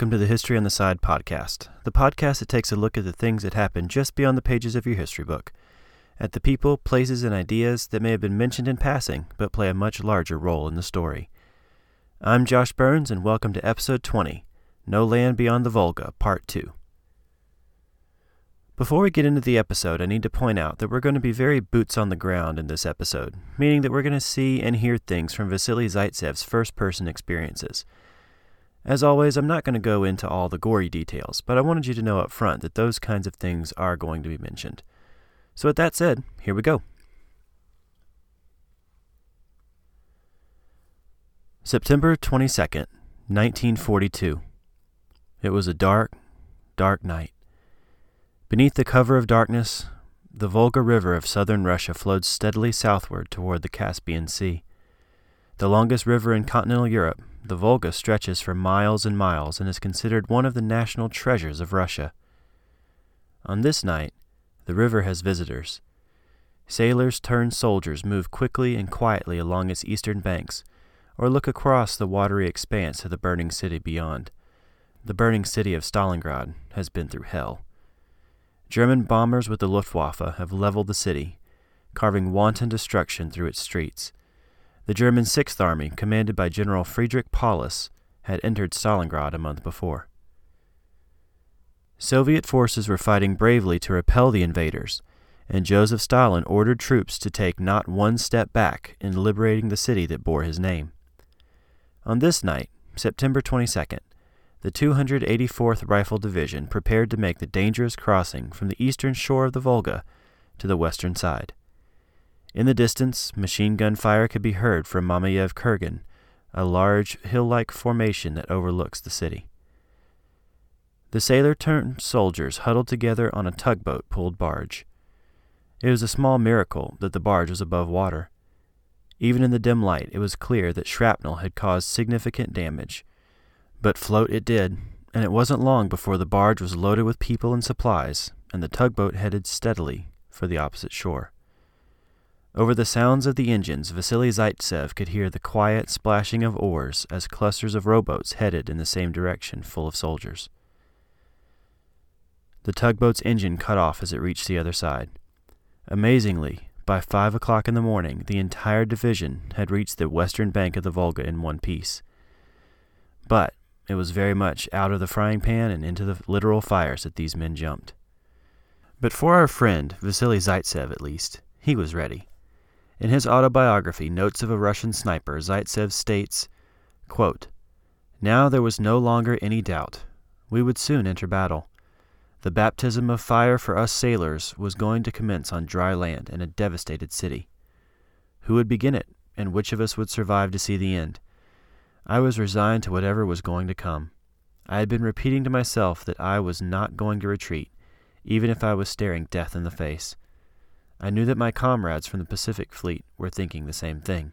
welcome to the History on the Side podcast, the podcast that takes a look at the things that happen just beyond the pages of your history book, at the people, places, and ideas that may have been mentioned in passing but play a much larger role in the story. I'm Josh Burns, and welcome to episode 20 No Land Beyond the Volga, Part 2. Before we get into the episode, I need to point out that we're going to be very boots on the ground in this episode, meaning that we're going to see and hear things from Vasily Zaitsev's first person experiences. As always, I'm not going to go into all the gory details, but I wanted you to know up front that those kinds of things are going to be mentioned. So, with that said, here we go. September 22nd, 1942. It was a dark, dark night. Beneath the cover of darkness, the Volga River of southern Russia flowed steadily southward toward the Caspian Sea. The longest river in continental Europe, the Volga stretches for miles and miles and is considered one of the national treasures of Russia. On this night, the river has visitors. Sailors turned soldiers move quickly and quietly along its eastern banks, or look across the watery expanse to the burning city beyond. The burning city of Stalingrad has been through hell. German bombers with the Luftwaffe have leveled the city, carving wanton destruction through its streets. The German Sixth Army, commanded by General Friedrich Paulus, had entered Stalingrad a month before. Soviet forces were fighting bravely to repel the invaders, and Joseph Stalin ordered troops to take not one step back in liberating the city that bore his name. On this night, September 22nd, the 284th Rifle Division prepared to make the dangerous crossing from the eastern shore of the Volga to the western side. In the distance, machine gun fire could be heard from Mamayev Kurgan, a large hill like formation that overlooks the city. The sailor turned soldiers huddled together on a tugboat pulled barge. It was a small miracle that the barge was above water. Even in the dim light, it was clear that shrapnel had caused significant damage but float it did, and it wasn't long before the barge was loaded with people and supplies, and the tugboat headed steadily for the opposite shore. Over the sounds of the engines, Vasily Zaitsev could hear the quiet splashing of oars as clusters of rowboats headed in the same direction, full of soldiers. The tugboat's engine cut off as it reached the other side. Amazingly, by five o'clock in the morning, the entire division had reached the western bank of the Volga in one piece. But it was very much out of the frying pan and into the literal fires that these men jumped. But for our friend, Vasily Zaitsev at least, he was ready. In his autobiography, Notes of a Russian Sniper, Zaitsev states, quote, Now there was no longer any doubt. We would soon enter battle. The baptism of fire for us sailors was going to commence on dry land in a devastated city. Who would begin it, and which of us would survive to see the end? I was resigned to whatever was going to come. I had been repeating to myself that I was not going to retreat, even if I was staring death in the face. I knew that my comrades from the Pacific Fleet were thinking the same thing.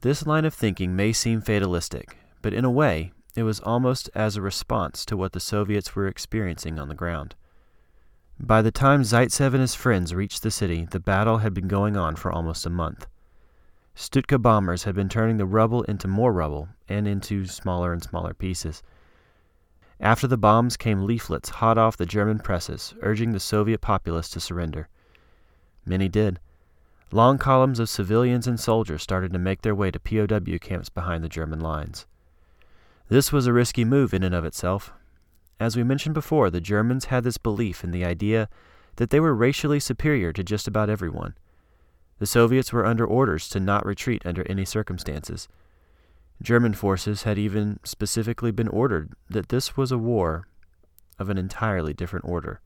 This line of thinking may seem fatalistic, but in a way, it was almost as a response to what the Soviets were experiencing on the ground. By the time Zaitsev and his friends reached the city, the battle had been going on for almost a month. Stuka bombers had been turning the rubble into more rubble and into smaller and smaller pieces. After the bombs came leaflets hot off the German presses urging the Soviet populace to surrender. Many did. Long columns of civilians and soldiers started to make their way to POW camps behind the German lines. This was a risky move in and of itself, as we mentioned before, the Germans had this belief in the idea that they were racially superior to just about everyone. The Soviets were under orders to not retreat under any circumstances. German forces had even specifically been ordered that this was a war of an entirely different order.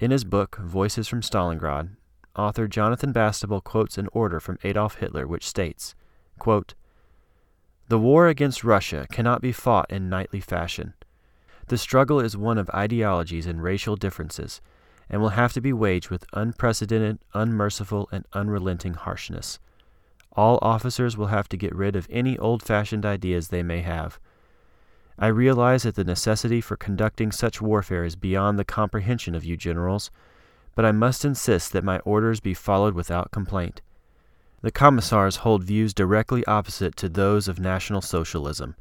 In his book, Voices from Stalingrad, author Jonathan Bastable quotes an order from Adolf Hitler which states, quote, The war against Russia cannot be fought in knightly fashion. The struggle is one of ideologies and racial differences, and will have to be waged with unprecedented, unmerciful, and unrelenting harshness. All officers will have to get rid of any old fashioned ideas they may have. I realize that the necessity for conducting such warfare is beyond the comprehension of you generals, but I must insist that my orders be followed without complaint. The commissars hold views directly opposite to those of National Socialism.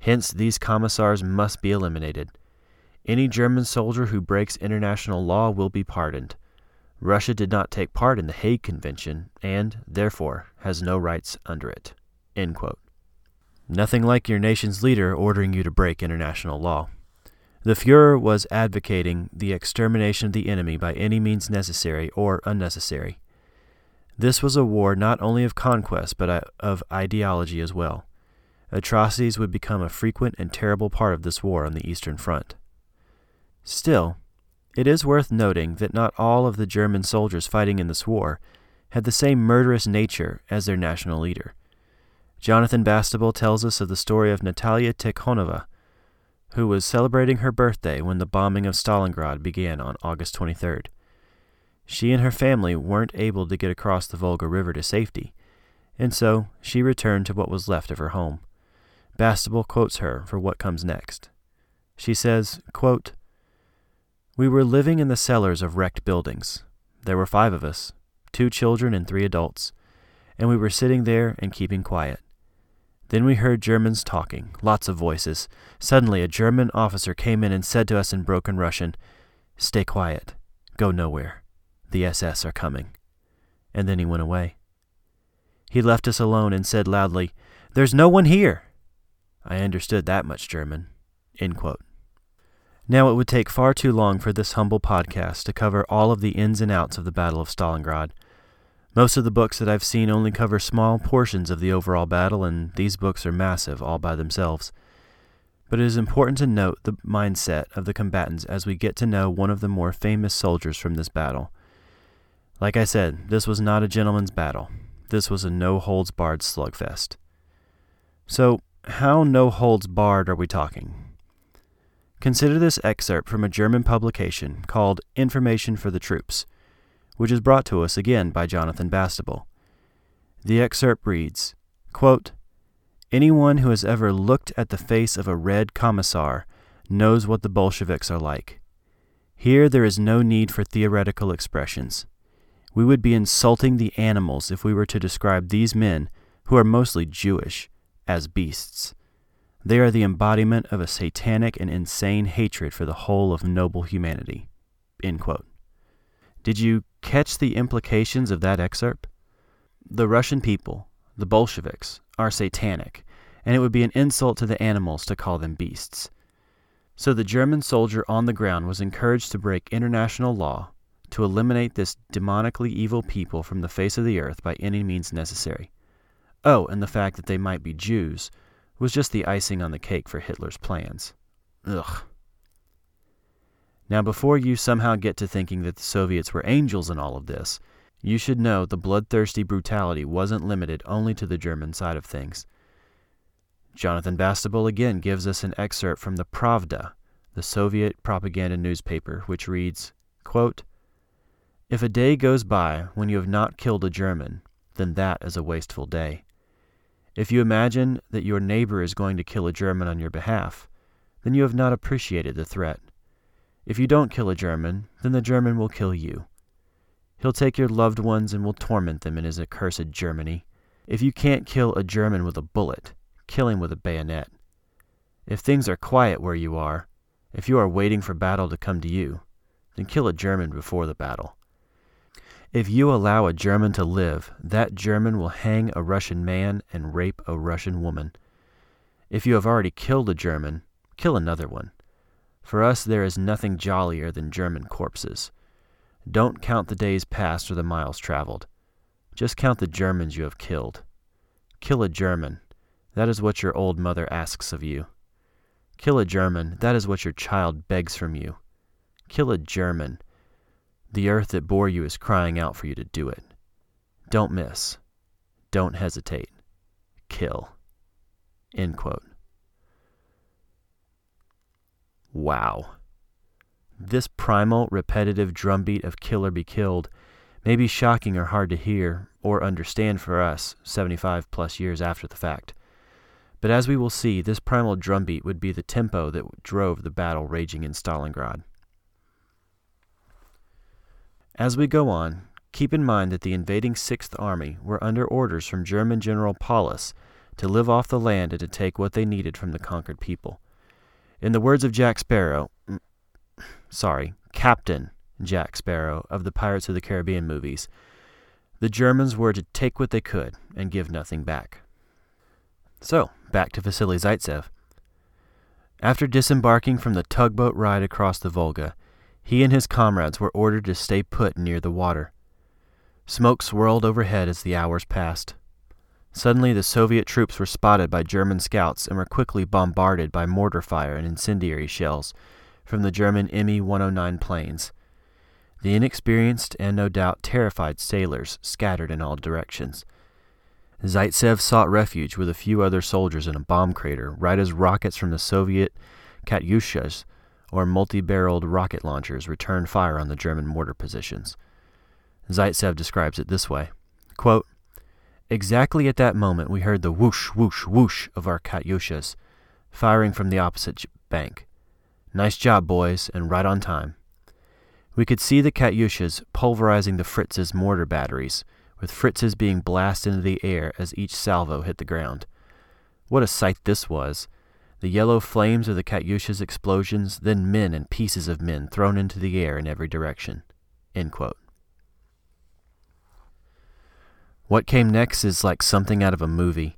Hence, these commissars must be eliminated. Any German soldier who breaks international law will be pardoned. Russia did not take part in the Hague Convention and, therefore, has no rights under it. Nothing like your nation's leader ordering you to break international law. The Fuhrer was advocating the extermination of the enemy by any means necessary or unnecessary. This was a war not only of conquest but uh, of ideology as well. Atrocities would become a frequent and terrible part of this war on the Eastern Front. Still, it is worth noting that not all of the German soldiers fighting in this war had the same murderous nature as their national leader. Jonathan Bastable tells us of the story of Natalia Tikhonova, who was celebrating her birthday when the bombing of Stalingrad began on August 23rd. She and her family weren't able to get across the Volga River to safety, and so she returned to what was left of her home. Bastable quotes her for what comes next. She says, quote, we were living in the cellars of wrecked buildings. There were five of us, two children and three adults, and we were sitting there and keeping quiet. Then we heard Germans talking, lots of voices. Suddenly, a German officer came in and said to us in broken Russian, Stay quiet. Go nowhere. The SS are coming. And then he went away. He left us alone and said loudly, There's no one here. I understood that much German. Now, it would take far too long for this humble podcast to cover all of the ins and outs of the Battle of Stalingrad. Most of the books that I've seen only cover small portions of the overall battle, and these books are massive all by themselves. But it is important to note the mindset of the combatants as we get to know one of the more famous soldiers from this battle. Like I said, this was not a gentleman's battle. This was a no holds barred slugfest. So, how no holds barred are we talking? Consider this excerpt from a German publication called Information for the Troops, which is brought to us again by Jonathan Bastable. The excerpt reads quote, Anyone who has ever looked at the face of a red commissar knows what the Bolsheviks are like. Here there is no need for theoretical expressions. We would be insulting the animals if we were to describe these men, who are mostly Jewish, as beasts. They are the embodiment of a satanic and insane hatred for the whole of noble humanity. Did you catch the implications of that excerpt? The Russian people, the Bolsheviks, are satanic, and it would be an insult to the animals to call them beasts. So the German soldier on the ground was encouraged to break international law to eliminate this demonically evil people from the face of the earth by any means necessary. Oh, and the fact that they might be Jews was just the icing on the cake for Hitler's plans. Ugh. Now, before you somehow get to thinking that the Soviets were angels in all of this, you should know the bloodthirsty brutality wasn't limited only to the German side of things. Jonathan Bastable again gives us an excerpt from the Pravda, the Soviet propaganda newspaper, which reads, quote, If a day goes by when you have not killed a German, then that is a wasteful day. If you imagine that your neighbor is going to kill a German on your behalf, then you have not appreciated the threat. If you don't kill a German, then the German will kill you. He'll take your loved ones and will torment them in his accursed Germany. If you can't kill a German with a bullet, kill him with a bayonet. If things are quiet where you are, if you are waiting for battle to come to you, then kill a German before the battle. If you allow a German to live, that German will hang a Russian man and rape a Russian woman. If you have already killed a German, kill another one. For us, there is nothing jollier than German corpses. Don't count the days passed or the miles traveled. Just count the Germans you have killed. Kill a German. That is what your old mother asks of you. Kill a German. That is what your child begs from you. Kill a German. The earth that bore you is crying out for you to do it. Don't miss. Don't hesitate. Kill. End quote. Wow. This primal, repetitive drumbeat of kill or be killed may be shocking or hard to hear or understand for us 75 plus years after the fact. But as we will see, this primal drumbeat would be the tempo that drove the battle raging in Stalingrad. As we go on, Keep in mind that the invading Sixth Army were under orders from German General Paulus to live off the land and to take what they needed from the conquered people. In the words of Jack Sparrow, sorry, Captain Jack Sparrow of the Pirates of the Caribbean movies, the Germans were to take what they could and give nothing back. So, back to Vasily Zaitsev. After disembarking from the tugboat ride across the Volga, he and his comrades were ordered to stay put near the water. Smoke swirled overhead as the hours passed. Suddenly, the Soviet troops were spotted by German scouts and were quickly bombarded by mortar fire and incendiary shells from the German Me 109 planes. The inexperienced and no doubt terrified sailors scattered in all directions. Zaitsev sought refuge with a few other soldiers in a bomb crater right as rockets from the Soviet Katyushas, or multi barreled rocket launchers, returned fire on the German mortar positions. Zaitsev describes it this way quote, Exactly at that moment, we heard the whoosh, whoosh, whoosh of our Katyushas firing from the opposite bank. Nice job, boys, and right on time. We could see the Katyushas pulverizing the Fritz's mortar batteries, with Fritz's being blasted into the air as each salvo hit the ground. What a sight this was! The yellow flames of the Katyusha's explosions, then men and pieces of men thrown into the air in every direction. What came next is like something out of a movie.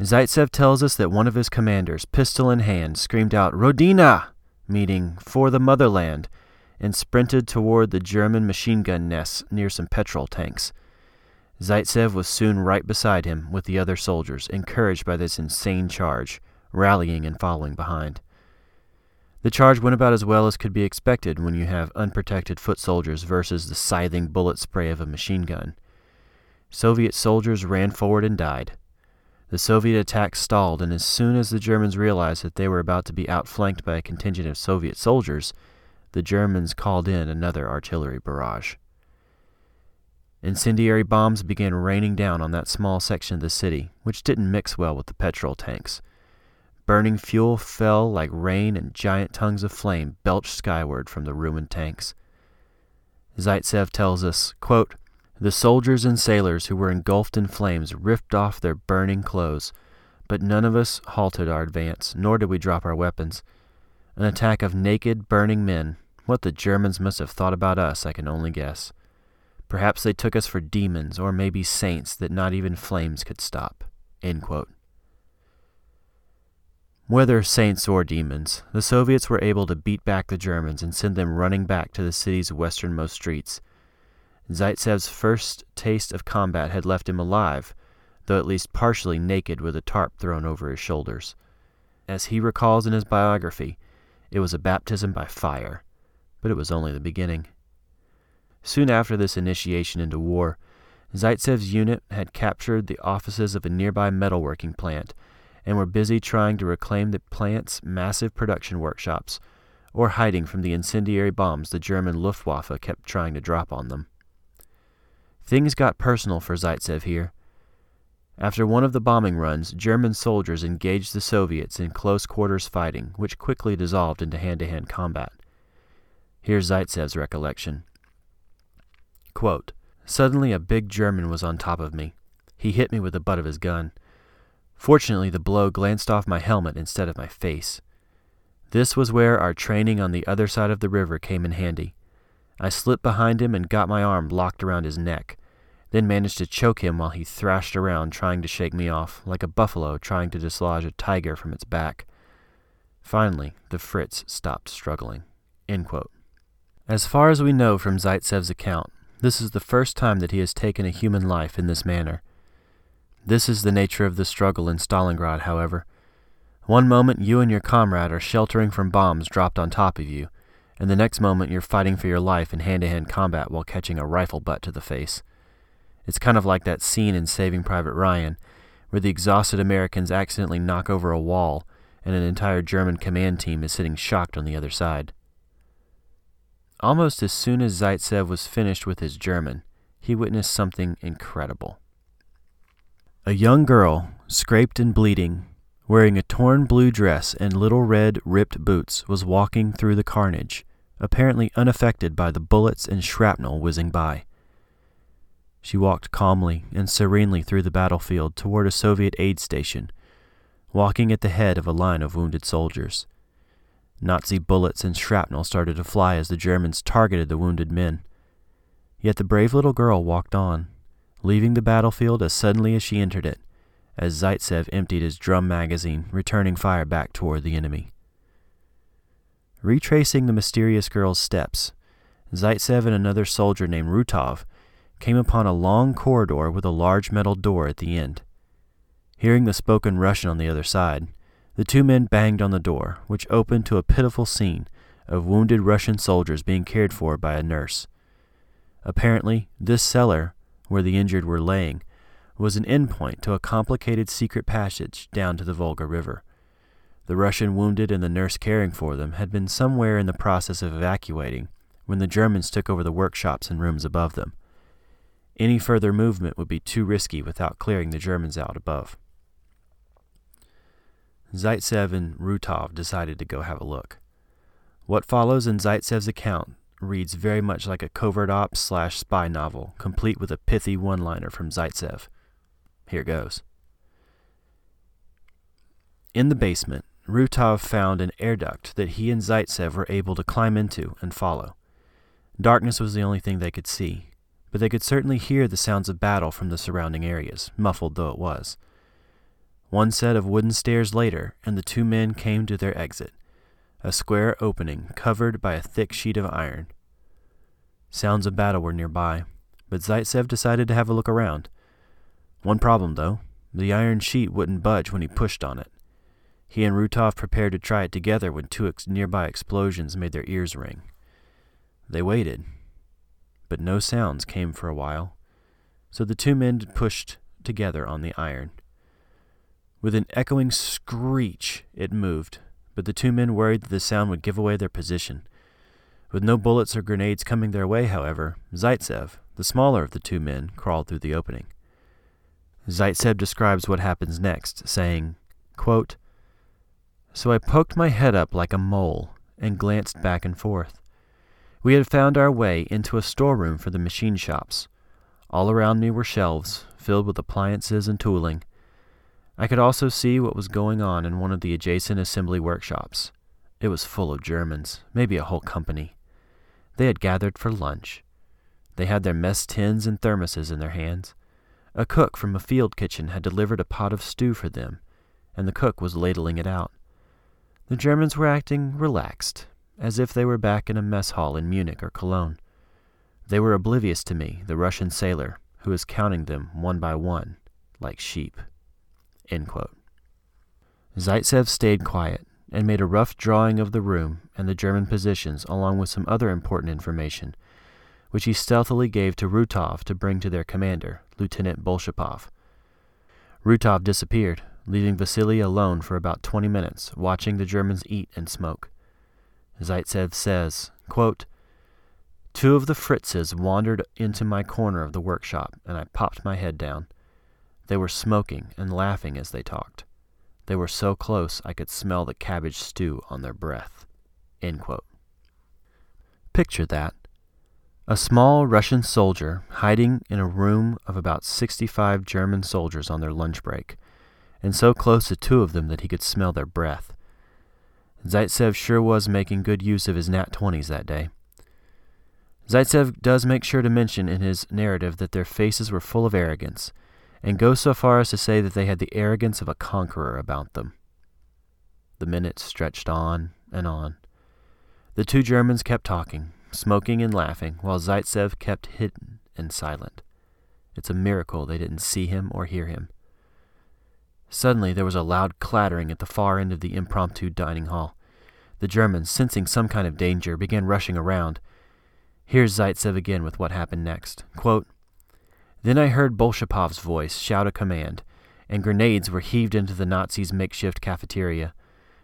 Zaitsev tells us that one of his commanders, pistol in hand, screamed out, Rodina! meaning for the motherland, and sprinted toward the German machine gun nests near some petrol tanks. Zaitsev was soon right beside him with the other soldiers, encouraged by this insane charge, rallying and following behind. The charge went about as well as could be expected when you have unprotected foot soldiers versus the scything bullet spray of a machine gun. Soviet soldiers ran forward and died. The Soviet attack stalled, and as soon as the Germans realized that they were about to be outflanked by a contingent of Soviet soldiers, the Germans called in another artillery barrage. Incendiary bombs began raining down on that small section of the city, which didn't mix well with the petrol tanks. Burning fuel fell like rain, and giant tongues of flame belched skyward from the ruined tanks. Zaitsev tells us, quote, The soldiers and sailors who were engulfed in flames ripped off their burning clothes, but none of us halted our advance, nor did we drop our weapons. An attack of naked, burning men what the Germans must have thought about us, I can only guess. Perhaps they took us for demons or maybe saints that not even flames could stop. Whether saints or demons, the Soviets were able to beat back the Germans and send them running back to the city's westernmost streets. Zaitsev's first taste of combat had left him alive, though at least partially naked with a tarp thrown over his shoulders. As he recalls in his biography, it was a baptism by fire but it was only the beginning. Soon after this initiation into war, Zaitsev's unit had captured the offices of a nearby metalworking plant and were busy trying to reclaim the plant's massive production workshops or hiding from the incendiary bombs the German Luftwaffe kept trying to drop on them. Things got personal for Zaitsev here. After one of the bombing runs, German soldiers engaged the Soviets in close quarters fighting, which quickly dissolved into hand to hand combat. Here's Zaitsev's recollection. Quote, Suddenly a big German was on top of me. He hit me with the butt of his gun. Fortunately, the blow glanced off my helmet instead of my face. This was where our training on the other side of the river came in handy. I slipped behind him and got my arm locked around his neck, then managed to choke him while he thrashed around trying to shake me off, like a buffalo trying to dislodge a tiger from its back. Finally, the Fritz stopped struggling. As far as we know from Zaitsev's account, this is the first time that he has taken a human life in this manner. This is the nature of the struggle in Stalingrad, however. One moment you and your comrade are sheltering from bombs dropped on top of you, and the next moment you're fighting for your life in hand to hand combat while catching a rifle butt to the face. It's kind of like that scene in Saving Private Ryan, where the exhausted Americans accidentally knock over a wall and an entire German command team is sitting shocked on the other side. Almost as soon as Zaitsev was finished with his German, he witnessed something incredible. A young girl, scraped and bleeding, wearing a torn blue dress and little red ripped boots, was walking through the carnage, apparently unaffected by the bullets and shrapnel whizzing by. She walked calmly and serenely through the battlefield toward a Soviet aid station, walking at the head of a line of wounded soldiers. Nazi bullets and shrapnel started to fly as the Germans targeted the wounded men. Yet the brave little girl walked on, leaving the battlefield as suddenly as she entered it, as Zaitsev emptied his drum magazine, returning fire back toward the enemy. Retracing the mysterious girl's steps, Zaitsev and another soldier named Rutov came upon a long corridor with a large metal door at the end. Hearing the spoken Russian on the other side, the two men banged on the door, which opened to a pitiful scene of wounded Russian soldiers being cared for by a nurse. Apparently, this cellar, where the injured were laying, was an endpoint to a complicated secret passage down to the Volga River. The Russian wounded and the nurse caring for them had been somewhere in the process of evacuating when the Germans took over the workshops and rooms above them. Any further movement would be too risky without clearing the Germans out above. Zaitsev and Rutov decided to go have a look. What follows in Zaitsev's account reads very much like a covert ops slash spy novel, complete with a pithy one liner from Zaitsev. Here goes. In the basement, Rutov found an air duct that he and Zaitsev were able to climb into and follow. Darkness was the only thing they could see, but they could certainly hear the sounds of battle from the surrounding areas, muffled though it was. One set of wooden stairs later, and the two men came to their exit, a square opening covered by a thick sheet of iron. Sounds of battle were nearby, but Zaitsev decided to have a look around. One problem, though the iron sheet wouldn't budge when he pushed on it. He and Rutov prepared to try it together when two ex- nearby explosions made their ears ring. They waited, but no sounds came for a while, so the two men pushed together on the iron. With an echoing screech, it moved, but the two men worried that the sound would give away their position. With no bullets or grenades coming their way, however, Zaitsev, the smaller of the two men, crawled through the opening. Zaitsev describes what happens next, saying, quote, So I poked my head up like a mole and glanced back and forth. We had found our way into a storeroom for the machine shops. All around me were shelves filled with appliances and tooling, I could also see what was going on in one of the adjacent assembly workshops. It was full of Germans, maybe a whole company. They had gathered for lunch. They had their mess tins and thermoses in their hands. A cook from a field kitchen had delivered a pot of stew for them, and the cook was ladling it out. The Germans were acting relaxed, as if they were back in a mess hall in Munich or Cologne. They were oblivious to me, the Russian sailor, who was counting them one by one, like sheep. Zaitsev stayed quiet and made a rough drawing of the room and the German positions along with some other important information, which he stealthily gave to Rutov to bring to their commander, Lieutenant Bolshapov. Rutov disappeared, leaving Vasily alone for about 20 minutes, watching the Germans eat and smoke. Zaitsev says, quote, Two of the Fritzes wandered into my corner of the workshop, and I popped my head down. They were smoking and laughing as they talked. They were so close I could smell the cabbage stew on their breath. Picture that. A small Russian soldier hiding in a room of about 65 German soldiers on their lunch break, and so close to two of them that he could smell their breath. Zaitsev sure was making good use of his nat 20s that day. Zaitsev does make sure to mention in his narrative that their faces were full of arrogance and go so far as to say that they had the arrogance of a conqueror about them. The minutes stretched on and on. The two Germans kept talking, smoking and laughing, while Zaitsev kept hidden and silent. It's a miracle they didn't see him or hear him. Suddenly there was a loud clattering at the far end of the impromptu dining hall. The Germans, sensing some kind of danger, began rushing around. Here's Zaitsev again with what happened next. Quote, then I heard Bolshapov's voice shout a command, and grenades were heaved into the Nazis' makeshift cafeteria.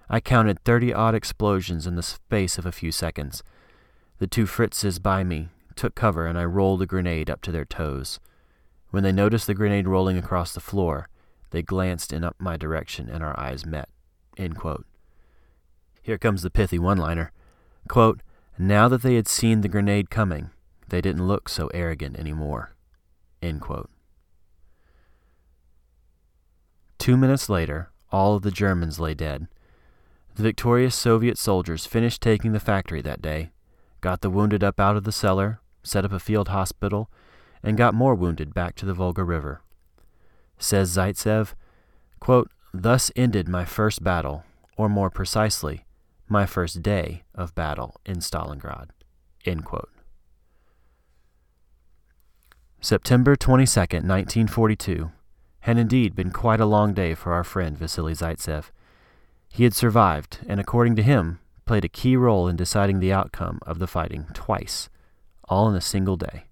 I counted thirty odd explosions in the space of a few seconds. The two Fritzes by me took cover, and I rolled a grenade up to their toes. When they noticed the grenade rolling across the floor, they glanced in up my direction, and our eyes met. Here comes the pithy one liner. Now that they had seen the grenade coming, they didn't look so arrogant any more. Two minutes later, all of the Germans lay dead. The victorious Soviet soldiers finished taking the factory that day, got the wounded up out of the cellar, set up a field hospital, and got more wounded back to the Volga River. Says Zaitsev, quote, Thus ended my first battle, or more precisely, my first day of battle in Stalingrad. September 22, 1942, had indeed been quite a long day for our friend Vasily Zaitsev. He had survived, and according to him, played a key role in deciding the outcome of the fighting twice, all in a single day.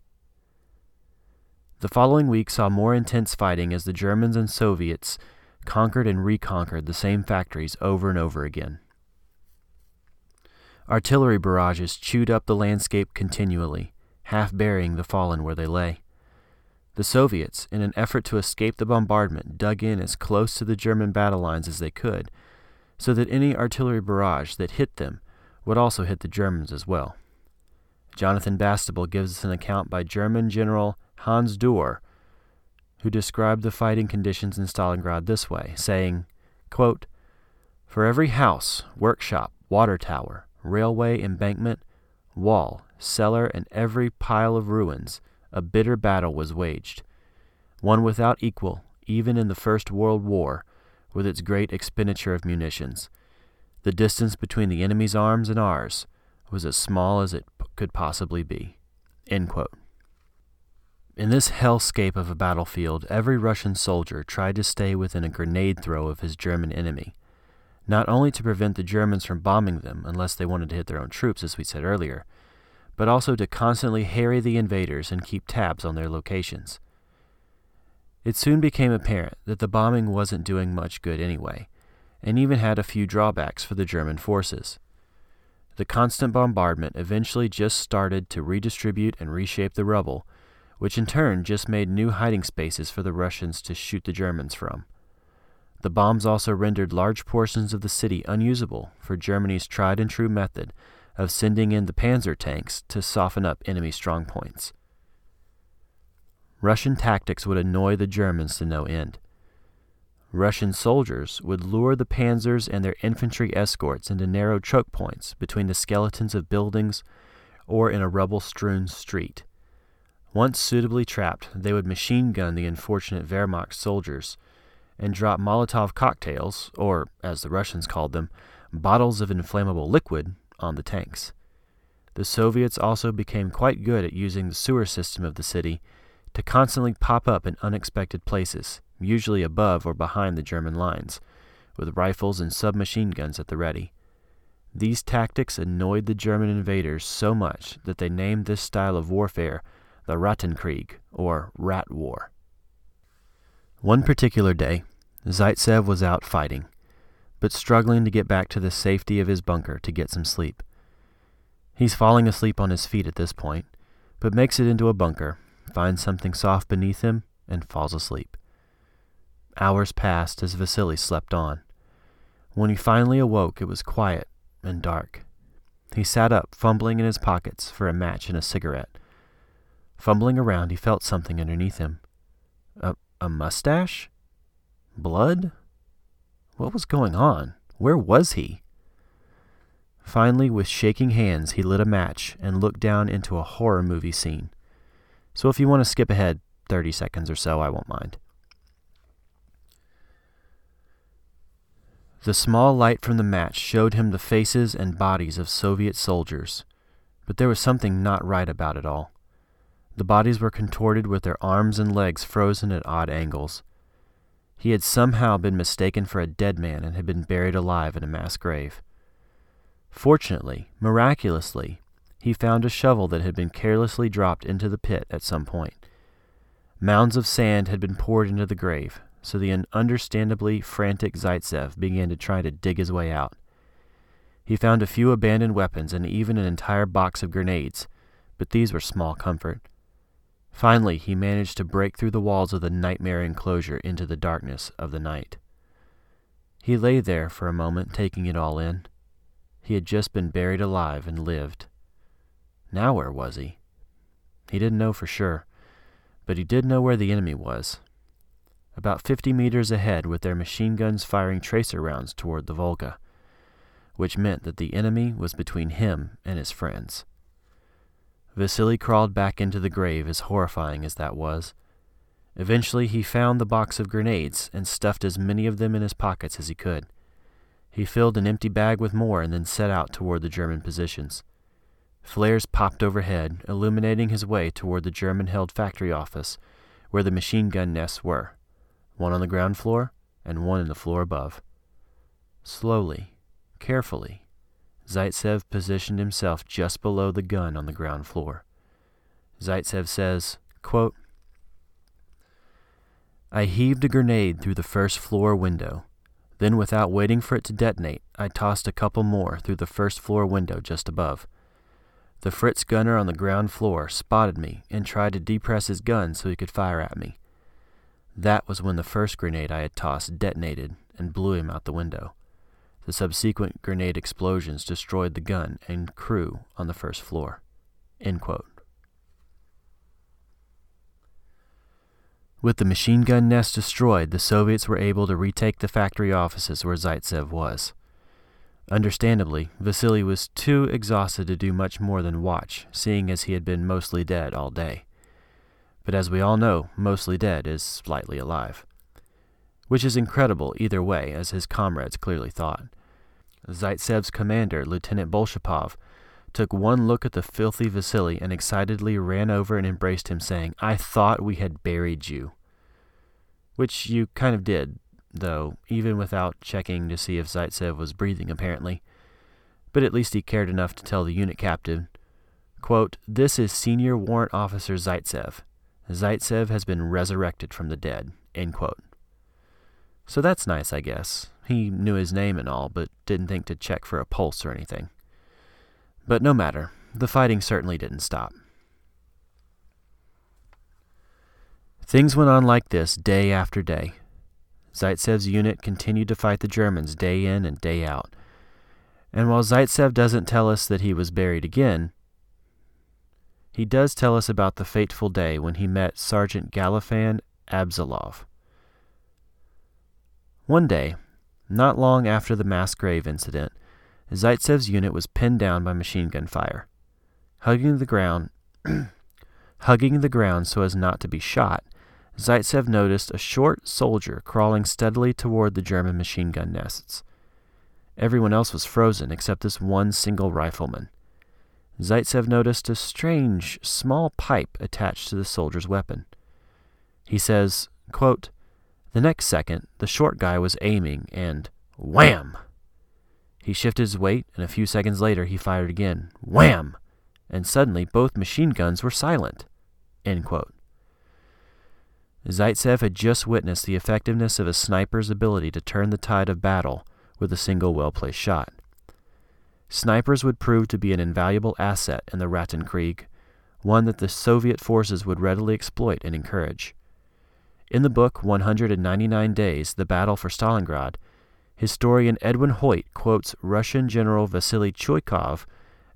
The following week saw more intense fighting as the Germans and Soviets conquered and reconquered the same factories over and over again. Artillery barrages chewed up the landscape continually, half burying the fallen where they lay. The Soviets, in an effort to escape the bombardment, dug in as close to the German battle lines as they could, so that any artillery barrage that hit them would also hit the Germans as well. Jonathan Bastable gives us an account by German General Hans Doerr, who described the fighting conditions in Stalingrad this way, saying, quote, For every house, workshop, water tower, railway embankment, wall, cellar, and every pile of ruins, a bitter battle was waged, one without equal, even in the First World War, with its great expenditure of munitions. The distance between the enemy's arms and ours was as small as it could possibly be. In this hellscape of a battlefield, every Russian soldier tried to stay within a grenade throw of his German enemy, not only to prevent the Germans from bombing them unless they wanted to hit their own troops, as we said earlier, but also to constantly harry the invaders and keep tabs on their locations. It soon became apparent that the bombing wasn't doing much good anyway, and even had a few drawbacks for the German forces. The constant bombardment eventually just started to redistribute and reshape the rubble, which in turn just made new hiding spaces for the Russians to shoot the Germans from. The bombs also rendered large portions of the city unusable for Germany's tried and true method of sending in the panzer tanks to soften up enemy strongpoints. Russian tactics would annoy the Germans to no end. Russian soldiers would lure the panzers and their infantry escorts into narrow choke points between the skeletons of buildings or in a rubble strewn street. Once suitably trapped, they would machine gun the unfortunate Wehrmacht soldiers and drop Molotov cocktails, or, as the Russians called them, bottles of inflammable liquid, on the tanks. The Soviets also became quite good at using the sewer system of the city to constantly pop up in unexpected places, usually above or behind the German lines, with rifles and submachine guns at the ready. These tactics annoyed the German invaders so much that they named this style of warfare the Rattenkrieg, or Rat War. One particular day, Zaitsev was out fighting but struggling to get back to the safety of his bunker to get some sleep. He's falling asleep on his feet at this point, but makes it into a bunker, finds something soft beneath him, and falls asleep. Hours passed as Vasily slept on. When he finally awoke, it was quiet and dark. He sat up, fumbling in his pockets for a match and a cigarette. Fumbling around, he felt something underneath him. A, a mustache? Blood? What was going on? Where was he? Finally, with shaking hands, he lit a match and looked down into a horror movie scene. So if you want to skip ahead 30 seconds or so, I won't mind. The small light from the match showed him the faces and bodies of Soviet soldiers, but there was something not right about it all. The bodies were contorted with their arms and legs frozen at odd angles. He had somehow been mistaken for a dead man and had been buried alive in a mass grave. Fortunately, miraculously, he found a shovel that had been carelessly dropped into the pit at some point. Mounds of sand had been poured into the grave, so the understandably frantic Zaitsev began to try to dig his way out. He found a few abandoned weapons and even an entire box of grenades, but these were small comfort. Finally, he managed to break through the walls of the nightmare enclosure into the darkness of the night. He lay there for a moment, taking it all in. He had just been buried alive and lived. Now where was he? He didn't know for sure, but he did know where the enemy was. About 50 meters ahead, with their machine guns firing tracer rounds toward the Volga, which meant that the enemy was between him and his friends. Vasily crawled back into the grave, as horrifying as that was. Eventually, he found the box of grenades and stuffed as many of them in his pockets as he could. He filled an empty bag with more and then set out toward the German positions. Flares popped overhead, illuminating his way toward the German held factory office where the machine gun nests were one on the ground floor and one in the floor above. Slowly, carefully, Zaitsev positioned himself just below the gun on the ground floor. Zaitsev says, quote, I heaved a grenade through the first floor window. Then, without waiting for it to detonate, I tossed a couple more through the first floor window just above. The Fritz gunner on the ground floor spotted me and tried to depress his gun so he could fire at me. That was when the first grenade I had tossed detonated and blew him out the window. The subsequent grenade explosions destroyed the gun and crew on the first floor. With the machine gun nest destroyed, the Soviets were able to retake the factory offices where Zaitsev was. Understandably, Vasily was too exhausted to do much more than watch, seeing as he had been mostly dead all day. But as we all know, mostly dead is slightly alive. Which is incredible either way, as his comrades clearly thought. Zaitsev's commander, Lieutenant Bolshapov, took one look at the filthy Vasily and excitedly ran over and embraced him, saying, I thought we had buried you. Which you kind of did, though, even without checking to see if Zaitsev was breathing, apparently. But at least he cared enough to tell the unit captain, quote, This is Senior Warrant Officer Zaitsev. Zaitsev has been resurrected from the dead. End quote. So that's nice, I guess. He knew his name and all, but didn't think to check for a pulse or anything. But no matter, the fighting certainly didn't stop. Things went on like this day after day. Zaitsev's unit continued to fight the Germans day in and day out. And while Zaitsev doesn't tell us that he was buried again, he does tell us about the fateful day when he met Sergeant Galifan Abzalov. One day, not long after the mass grave incident, Zaitsev's unit was pinned down by machine gun fire. Hugging the ground, hugging the ground so as not to be shot, Zaitsev noticed a short soldier crawling steadily toward the German machine gun nests. Everyone else was frozen except this one single rifleman. Zaitsev noticed a strange, small pipe attached to the soldier's weapon. He says, quote, The next second, the short guy was aiming, and wham! He shifted his weight, and a few seconds later he fired again. Wham! And suddenly both machine guns were silent. Zaitsev had just witnessed the effectiveness of a sniper's ability to turn the tide of battle with a single well placed shot. Snipers would prove to be an invaluable asset in the Rattenkrieg, one that the Soviet forces would readily exploit and encourage. In the book 199 Days The Battle for Stalingrad, Historian Edwin Hoyt quotes Russian General Vasily Chuikov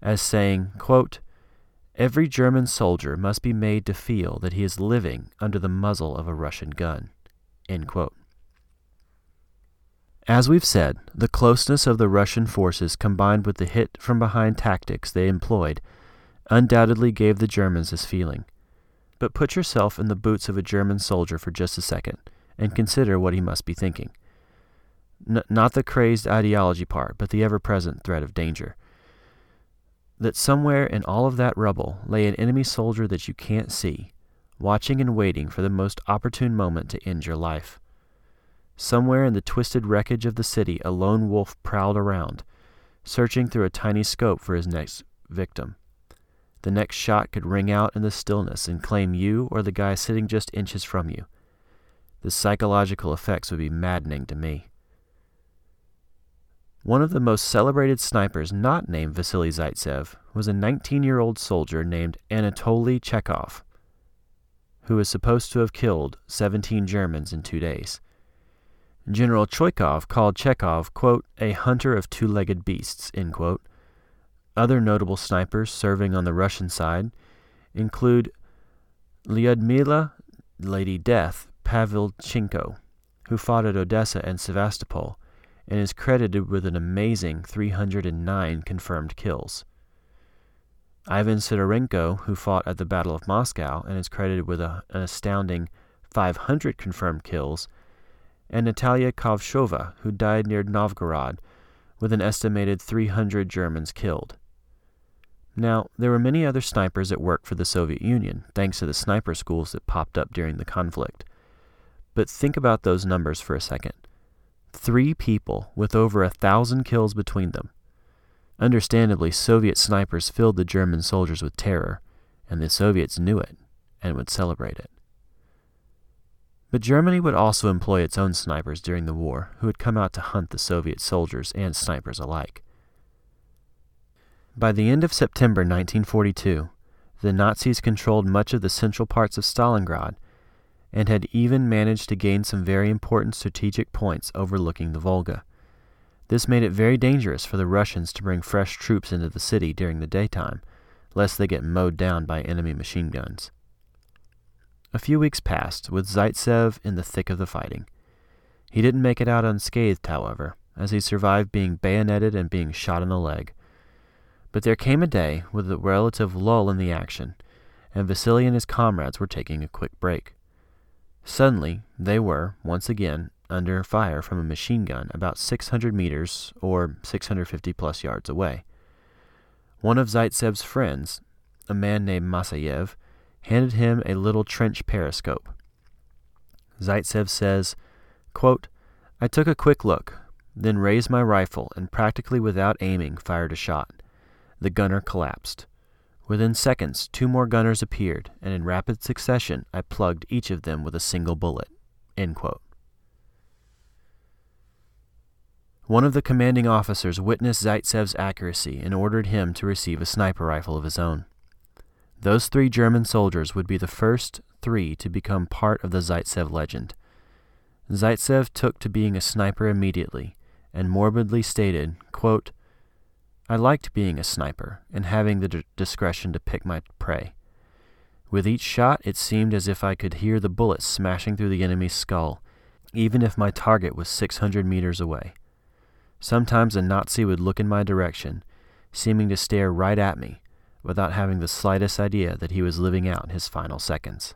as saying, quote, Every German soldier must be made to feel that he is living under the muzzle of a Russian gun. As we've said, the closeness of the Russian forces combined with the hit from behind tactics they employed undoubtedly gave the Germans this feeling. But put yourself in the boots of a German soldier for just a second and consider what he must be thinking. N- not the crazed ideology part, but the ever present threat of danger. That somewhere in all of that rubble lay an enemy soldier that you can't see, watching and waiting for the most opportune moment to end your life. Somewhere in the twisted wreckage of the city, a lone wolf prowled around, searching through a tiny scope for his next victim. The next shot could ring out in the stillness and claim you or the guy sitting just inches from you. The psychological effects would be maddening to me. One of the most celebrated snipers not named Vasily Zaitsev was a 19 year old soldier named Anatoly Chekhov, who is supposed to have killed 17 Germans in two days. General Chuikov called Chekhov, quote, a hunter of two legged beasts, end quote. Other notable snipers serving on the Russian side include Lyudmila Lady Death Pavlichenko, who fought at Odessa and Sevastopol, and is credited with an amazing 309 confirmed kills. Ivan Sidorenko, who fought at the Battle of Moscow and is credited with a, an astounding 500 confirmed kills, and Natalia Kovshova, who died near Novgorod with an estimated 300 Germans killed. Now, there were many other snipers at work for the Soviet Union, thanks to the sniper schools that popped up during the conflict. But think about those numbers for a second. Three people with over a thousand kills between them. Understandably, Soviet snipers filled the German soldiers with terror, and the Soviets knew it and would celebrate it. But Germany would also employ its own snipers during the war, who would come out to hunt the Soviet soldiers and snipers alike. By the end of September 1942, the Nazis controlled much of the central parts of Stalingrad and had even managed to gain some very important strategic points overlooking the Volga. This made it very dangerous for the Russians to bring fresh troops into the city during the daytime, lest they get mowed down by enemy machine guns. A few weeks passed, with Zaitsev in the thick of the fighting. He didn't make it out unscathed, however, as he survived being bayoneted and being shot in the leg. But there came a day with a relative lull in the action, and Vasily and his comrades were taking a quick break. Suddenly, they were, once again, under fire from a machine gun about 600 meters or 650 plus yards away. One of Zaitsev's friends, a man named Masayev, handed him a little trench periscope. Zaitsev says, quote, I took a quick look, then raised my rifle and practically without aiming fired a shot. The gunner collapsed. Within seconds, two more gunners appeared, and in rapid succession, I plugged each of them with a single bullet. One of the commanding officers witnessed Zaitsev's accuracy and ordered him to receive a sniper rifle of his own. Those three German soldiers would be the first three to become part of the Zaitsev legend. Zaitsev took to being a sniper immediately and morbidly stated, quote, I liked being a sniper and having the d- discretion to pick my prey. With each shot, it seemed as if I could hear the bullets smashing through the enemy's skull, even if my target was 600 meters away. Sometimes a Nazi would look in my direction, seeming to stare right at me, without having the slightest idea that he was living out his final seconds.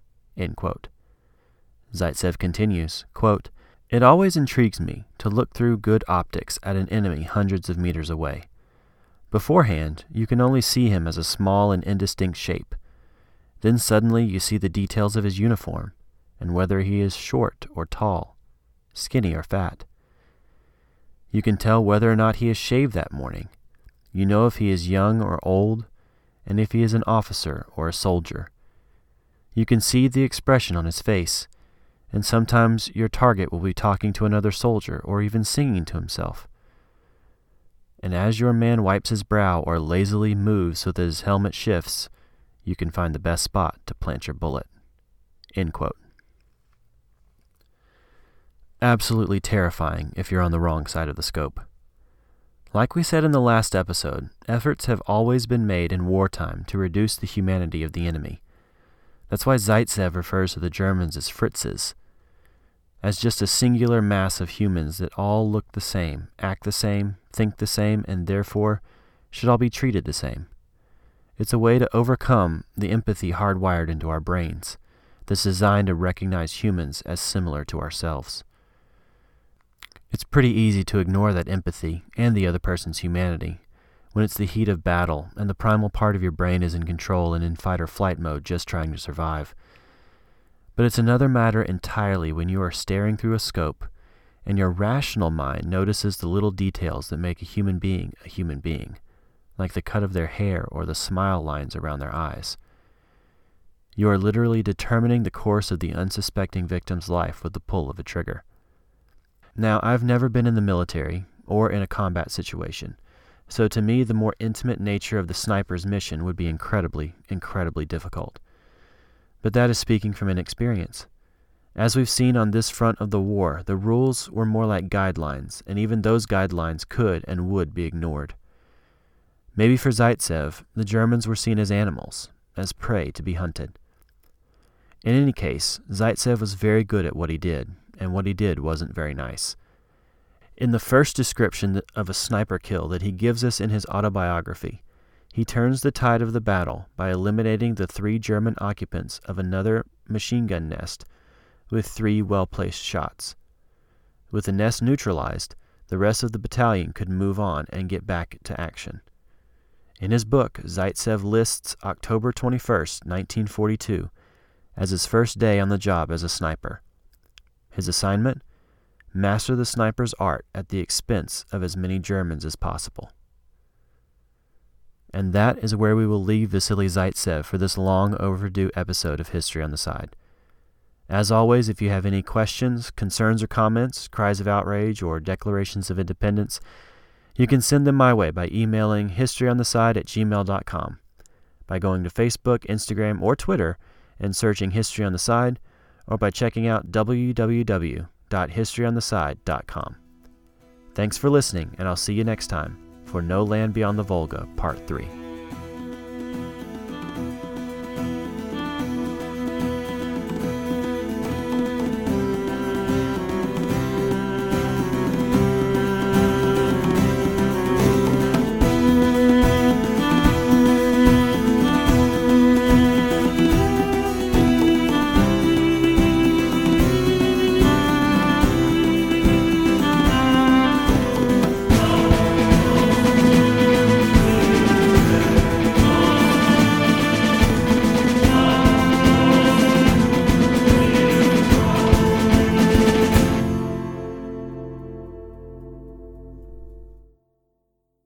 Zaitsev continues, quote, It always intrigues me to look through good optics at an enemy hundreds of meters away. Beforehand, you can only see him as a small and indistinct shape. Then suddenly you see the details of his uniform, and whether he is short or tall, skinny or fat. You can tell whether or not he has shaved that morning. You know if he is young or old, and if he is an officer or a soldier. You can see the expression on his face, and sometimes your target will be talking to another soldier or even singing to himself and as your man wipes his brow or lazily moves so that his helmet shifts, you can find the best spot to plant your bullet. Absolutely terrifying if you're on the wrong side of the scope. Like we said in the last episode, efforts have always been made in wartime to reduce the humanity of the enemy. That's why Zaitsev refers to the Germans as Fritzes, as just a singular mass of humans that all look the same, act the same, think the same, and therefore should all be treated the same. It's a way to overcome the empathy hardwired into our brains that's designed to recognize humans as similar to ourselves. It's pretty easy to ignore that empathy and the other person's humanity when it's the heat of battle and the primal part of your brain is in control and in fight or flight mode just trying to survive. But it's another matter entirely when you are staring through a scope and your rational mind notices the little details that make a human being a human being, like the cut of their hair or the smile lines around their eyes. You are literally determining the course of the unsuspecting victim's life with the pull of a trigger. Now, I've never been in the military or in a combat situation, so to me, the more intimate nature of the sniper's mission would be incredibly, incredibly difficult but that is speaking from inexperience. As we've seen on this front of the war, the rules were more like guidelines, and even those guidelines could and would be ignored. Maybe for Zaitsev, the Germans were seen as animals, as prey to be hunted. In any case, Zaitsev was very good at what he did, and what he did wasn't very nice. In the first description of a sniper kill that he gives us in his autobiography, he turns the tide of the battle by eliminating the three German occupants of another machine gun nest with three well placed shots. With the nest neutralized, the rest of the battalion could move on and get back to action. In his book, Zaitsev lists October 21, 1942, as his first day on the job as a sniper. His assignment? Master the sniper's art at the expense of as many Germans as possible. And that is where we will leave Vasily Zaitsev for this long overdue episode of History on the Side. As always, if you have any questions, concerns, or comments, cries of outrage, or declarations of independence, you can send them my way by emailing historyontheside at gmail.com, by going to Facebook, Instagram, or Twitter and searching History on the Side, or by checking out www.historyontheside.com. Thanks for listening, and I'll see you next time for No Land Beyond the Volga, Part 3.